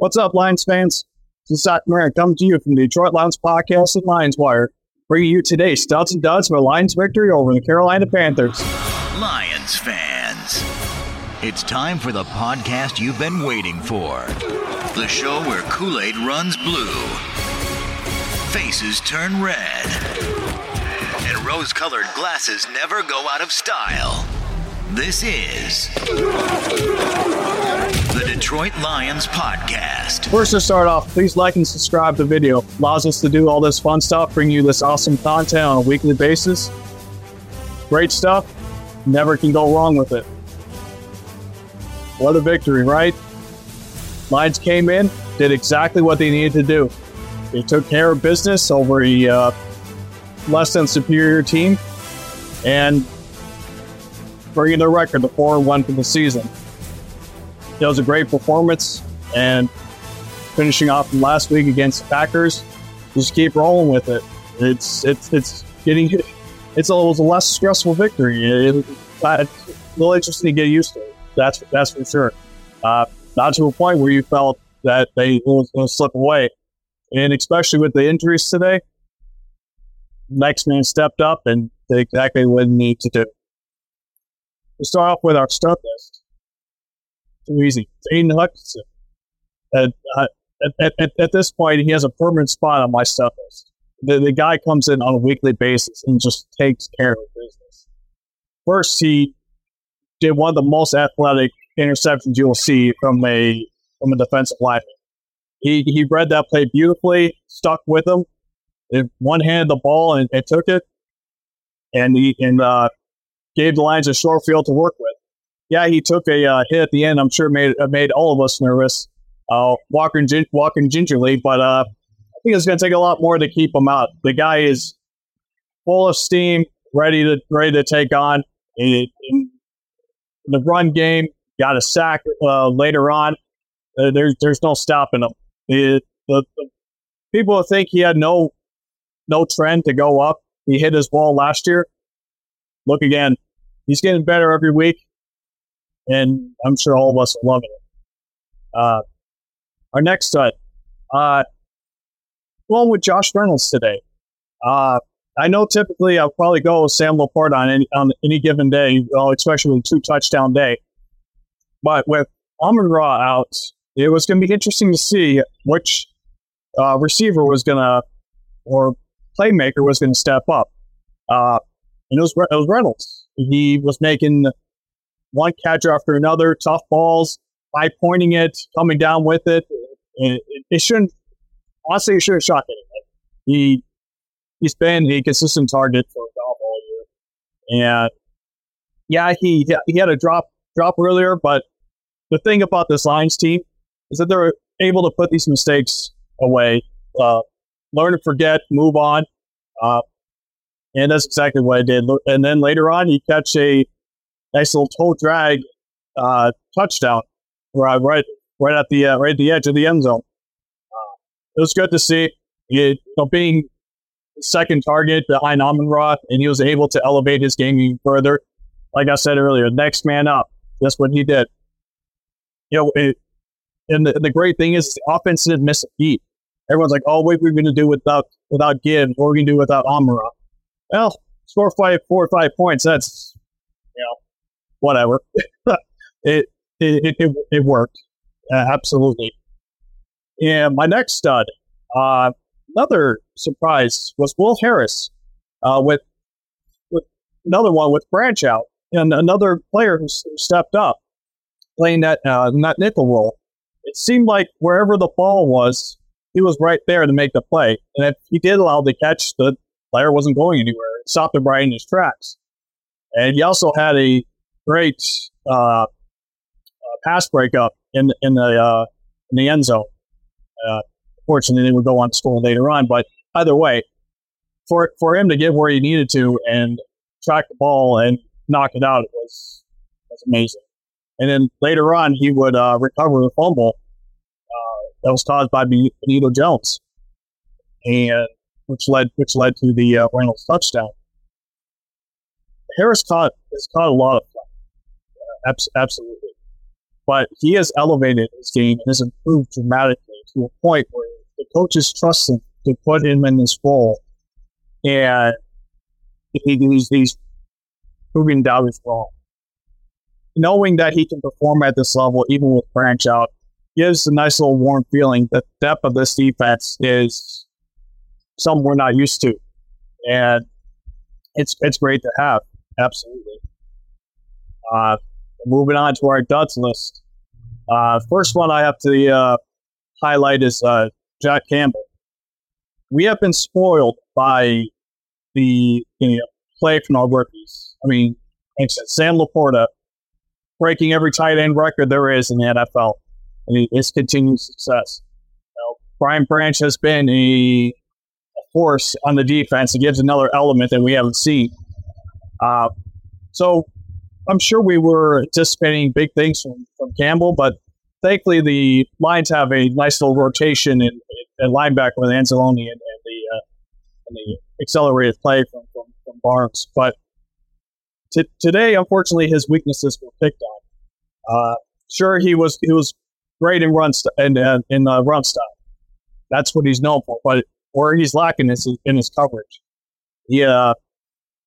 What's up, Lions fans? This is Zack Moran coming to you from the Detroit Lions podcast and Lions Wire, bringing you today's studs and duds for Lions victory over the Carolina Panthers. Lions fans, it's time for the podcast you've been waiting for. The show where Kool Aid runs blue, faces turn red, and rose colored glasses never go out of style. This is Detroit Lions Podcast. First to start off, please like and subscribe to the video. Allows us to do all this fun stuff, bring you this awesome content on a weekly basis. Great stuff. Never can go wrong with it. What a victory, right? Lions came in, did exactly what they needed to do. They took care of business over a uh, less than superior team and bringing their record to 4 1 for the season. It was a great performance, and finishing off from last week against the Packers, just keep rolling with it. It's it's it's getting it's a, it was a less stressful victory. It, it, little interesting to get used to. That's that's for sure. Uh, not to a point where you felt that they were going to slip away, and especially with the injuries today, next man stepped up and did exactly what he needed to do. We start off with our start list. Easy. Aidan Hutchinson. Uh, at, at, at, this point, he has a permanent spot on my stuff list. The, the guy comes in on a weekly basis and just takes care of business. First, he did one of the most athletic interceptions you'll see from a from a defensive lineman. He he read that play beautifully, stuck with him, one handed the ball and, and, took it, and he and uh, gave the Lions a short field to work with. Yeah, he took a uh, hit at the end. I'm sure made made all of us nervous, uh, walking walking gingerly. But uh, I think it's going to take a lot more to keep him out. The guy is full of steam, ready to ready to take on. In, in the run game, got a sack uh, later on. Uh, there's there's no stopping him. The, the, people think he had no no trend to go up. He hit his wall last year. Look again. He's getting better every week, and I'm sure all of us are loving it. Uh, our next stud, uh, along with Josh Reynolds today. Uh, I know typically I'll probably go with Sam LaPorta on any, on any given day, especially with two touchdown day. But with Amon Ra out, it was going to be interesting to see which uh, receiver was going to, or playmaker was going to step up. Uh, and it was, it was Reynolds. He was making one catch after another, tough balls, by pointing it, coming down with it. It, it, it shouldn't, honestly, it should have shot anyone. He, he's been a consistent target for Goff all year. And yeah, he, he had a drop, drop earlier, but the thing about this Lions team is that they're able to put these mistakes away, uh, learn to forget, move on. Uh, and that's exactly what I did. And then later on, he catch a nice little toe drag uh, touchdown right, right, right at the uh, right at the edge of the end zone. Uh, it was good to see. It, you know, being second target behind Amon Ra, and he was able to elevate his game even further. Like I said earlier, next man up. That's what he did. You know, it, and the, the great thing is the offense didn't miss a beat. Everyone's like, "Oh, what are we're going to do without without Gibbs? What are we going to do without Amon Ra?" Well, score five, four or five points. That's you know, whatever. it, it, it it worked uh, absolutely. And my next stud, uh, another surprise was Will Harris, uh, with with another one with Branch out and another player who stepped up, playing that uh, that nickel role. It seemed like wherever the ball was, he was right there to make the play. And if he did allow the catch, the player wasn't going anywhere. It stopped him right in his tracks. And he also had a great uh, uh, pass breakup in in the uh, in the end zone. Uh, fortunately, they would go on to score later on. But either way, for for him to get where he needed to and track the ball and knock it out it was was amazing. And then later on, he would uh, recover the fumble uh, that was caused by Benito Jones, and which led which led to the uh, Reynolds touchdown. Harris caught has caught a lot of absolutely. but he has elevated his game and has improved dramatically to a point where the coaches trust him to put him in this role. And he, he's, he's proving doubters wrong. Knowing that he can perform at this level, even with branch out, gives a nice little warm feeling that the depth of this defense is something we're not used to. And it's it's great to have. Absolutely. Uh, moving on to our duds list. Uh, first one I have to uh, highlight is uh, Jack Campbell. We have been spoiled by the you know, play from our rookies. I mean, Sam LaPorta breaking every tight end record there is in the NFL. Mean, it's continued success. You know, Brian Branch has been a, a force on the defense. It gives another element that we haven't seen. Uh, so I'm sure we were anticipating big things from, from Campbell, but thankfully the Lions have a nice little rotation in, in linebacker with Anzalone and, and the uh, and the accelerated play from, from, from Barnes. But t- today, unfortunately, his weaknesses were picked on. Uh, sure, he was he was great in run st- in, uh, in uh, run style. That's what he's known for. But where he's lacking is in his coverage. He uh,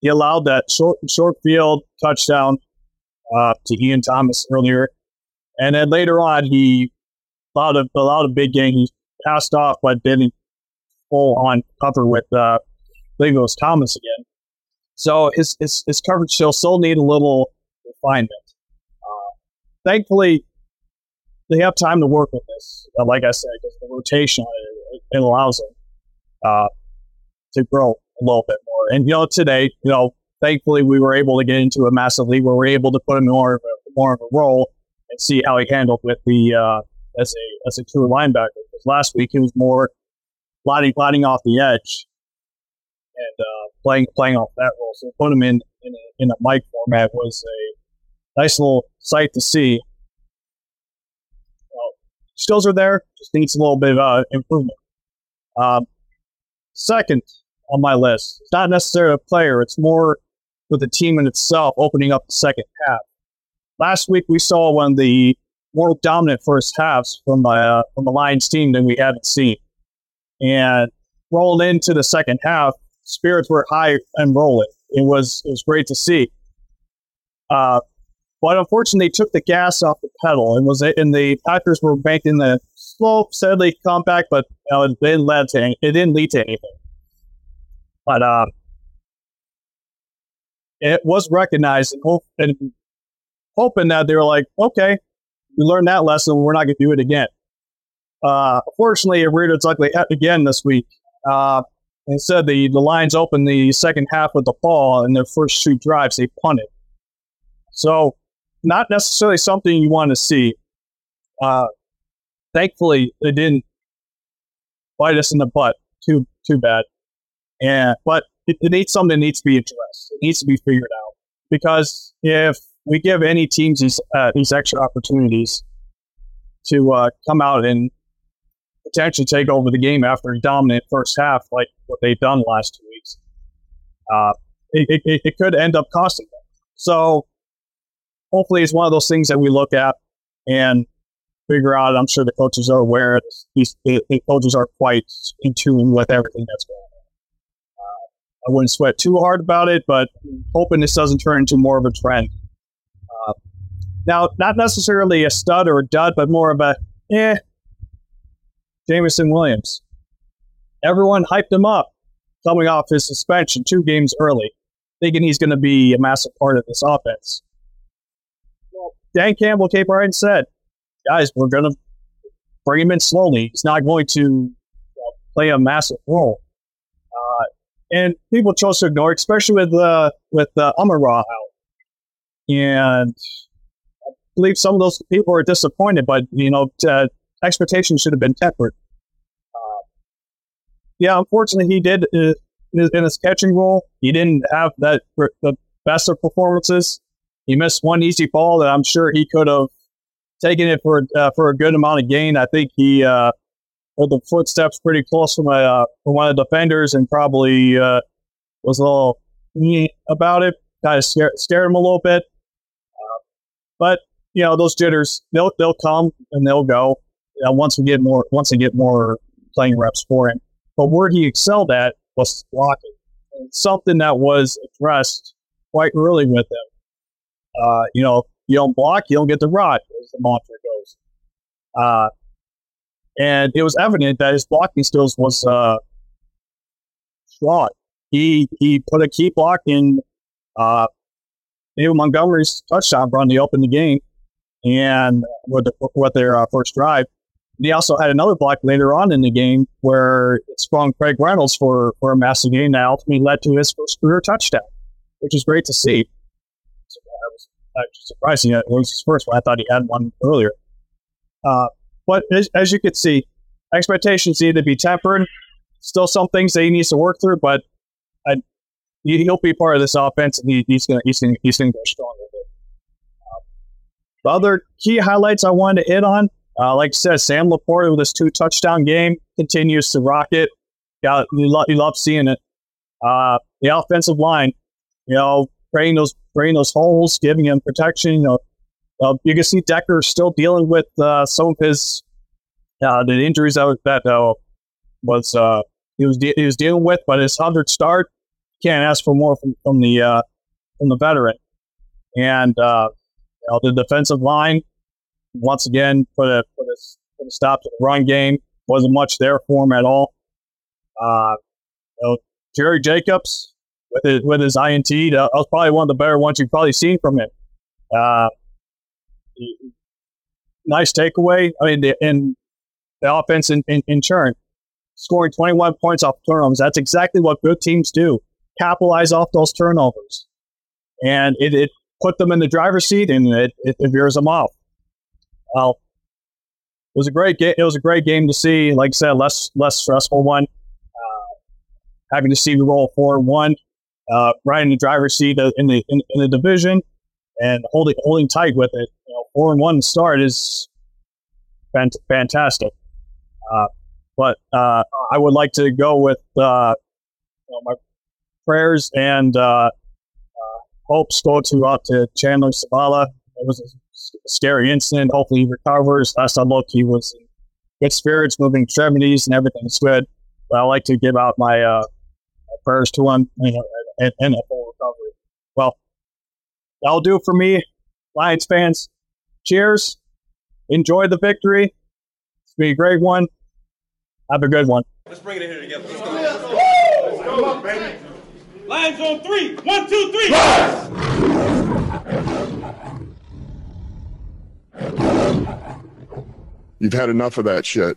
he allowed that short short field touchdown uh, to Ian Thomas earlier, and then later on he allowed a allowed a big game. He passed off, but didn't full on cover with uh, was Thomas again. So his his, his coverage still still need a little refinement. Uh, thankfully, they have time to work with this. Uh, like I said, because the rotation it, it allows them uh, to grow a little bit more. And you know, today, you know, thankfully we were able to get into a massive league where we are able to put him more of a, more of a role and see how he handled with the uh, as a as a true linebacker. Because last week he was more gliding gliding off the edge and uh, playing playing off that role. So put him in in a, in a Mike format was a nice little sight to see. Skills are there, just needs a little bit of uh, improvement. Um, second on my list, it's not necessarily a player; it's more with the team in itself opening up the second half. Last week we saw one of the more dominant first halves from uh, from the Lions team than we haven't seen, and rolling into the second half, spirits were high and rolling. It was it was great to see. Uh, but unfortunately, they took the gas off the pedal and was and the Packers were making the slow, steadily compact, but you know, it didn't lead to any, it didn't lead to anything. But uh, it was recognized and, hope, and hoping that they were like, okay, we learned that lesson, we're not going to do it again. Uh, fortunately, it reared its ugly head again this week. Uh, Instead, the, the Lions opened the second half with the ball, and their first two drives, they punted. So, not necessarily something you want to see. Uh, thankfully, they didn't bite us in the butt. Too too bad. And but it, it needs something that needs to be addressed. It needs to be figured out because if we give any teams these uh, these extra opportunities to uh, come out and potentially take over the game after a dominant first half, like what they've done the last two weeks, uh, it, it, it, could end up costing them. So hopefully it's one of those things that we look at and figure out. I'm sure the coaches are aware. These the, coaches are quite in tune with everything that's going on. I wouldn't sweat too hard about it, but hoping this doesn't turn into more of a trend. Uh, now, not necessarily a stud or a dud, but more of a eh, Jameson Williams. Everyone hyped him up coming off his suspension two games early, thinking he's going to be a massive part of this offense. Well, Dan Campbell came right and said, guys, we're going to bring him in slowly. He's not going to play a massive role. And people chose to ignore, especially with uh, with uh, Amon Ra out. And I believe some of those people are disappointed, but you know, uh, expectations should have been tempered. Uh, yeah, unfortunately, he did uh, in his catching role. He didn't have that the best of performances. He missed one easy ball that I'm sure he could have taken it for uh, for a good amount of gain. I think he uh, heard the footsteps pretty close from a uh, from one of the defenders and probably uh, was a little about it. Kind of scared, scared him a little bit. Uh, but you know, those jitters, they'll they'll come and they'll go. Once we get more, once we get more playing reps for him. But where he excelled at was blocking, and something that was addressed quite early with him. Uh, you know, you don't block, you don't get the rod, as the mantra goes. Uh, and it was evident that his blocking skills was uh, strong. He he put a key block in uh, David Montgomery's touchdown run to open the game, and with, the, with their uh, first drive. he also had another block later on in the game where it sprung Craig Reynolds for, for a massive game that ultimately led to his first career touchdown, which is great to see. So I was actually surprising it was his first one. I thought he had one earlier. Uh, but as, as, you can see, expectations need to be tempered. Still, some things that he needs to work through, but I, he'll be part of this offense, and he, he's going he's gonna, he's gonna go strong with it. Uh, the other key highlights I wanted to hit on, uh, like I said, Sam LaPorta with his two touchdown game continues to rock it. Yeah, you, lo- you love seeing it. Uh, the offensive line, you know, creating those creating those holes, giving him protection. You know, uh, you can see Decker still dealing with uh, some of his uh, the injuries that that uh, was uh, he was de- he was dealing with, but his hundred start can't ask for more from, from the uh, from the veteran. And you know, the defensive line once again put a put a, put a stop to the run game. wasn't much there for him at all. You know, Jerry Jacobs with his, with his INT, that was probably one of the better ones you've probably seen from him. Uh, nice takeaway. I mean, the, in the offense in, in, in turn, scoring 21 points off turnovers. That's exactly what good teams do capitalize off those turnovers. And it, it put them in the driver's seat and it, it, it veers them off. Well, it was a great game. It was a great game to see. Like I said, less less stressful one. Uh, having to see the roll four one, uh, right in the driver's seat in the in, in, the division, and holding holding tight with it. You know, four and one start is fant- fantastic. Uh, but uh, I would like to go with uh, you know, my prayers and uh, uh, hopes go to out to Chandler Zavala. It was a scary incident. Hopefully he recovers. Last I looked, he was in good spirits, moving extremities, and everything's good. But I like to give out my, uh, my prayers to him you know, and, and a full recovery. Well, that'll do it for me, Lions fans. Cheers. Enjoy the victory. It's been a great one. Have a good one. Let's bring it in here together. Let's go. Let's go, baby. Lions on three. One, two, three. You've had enough of that shit.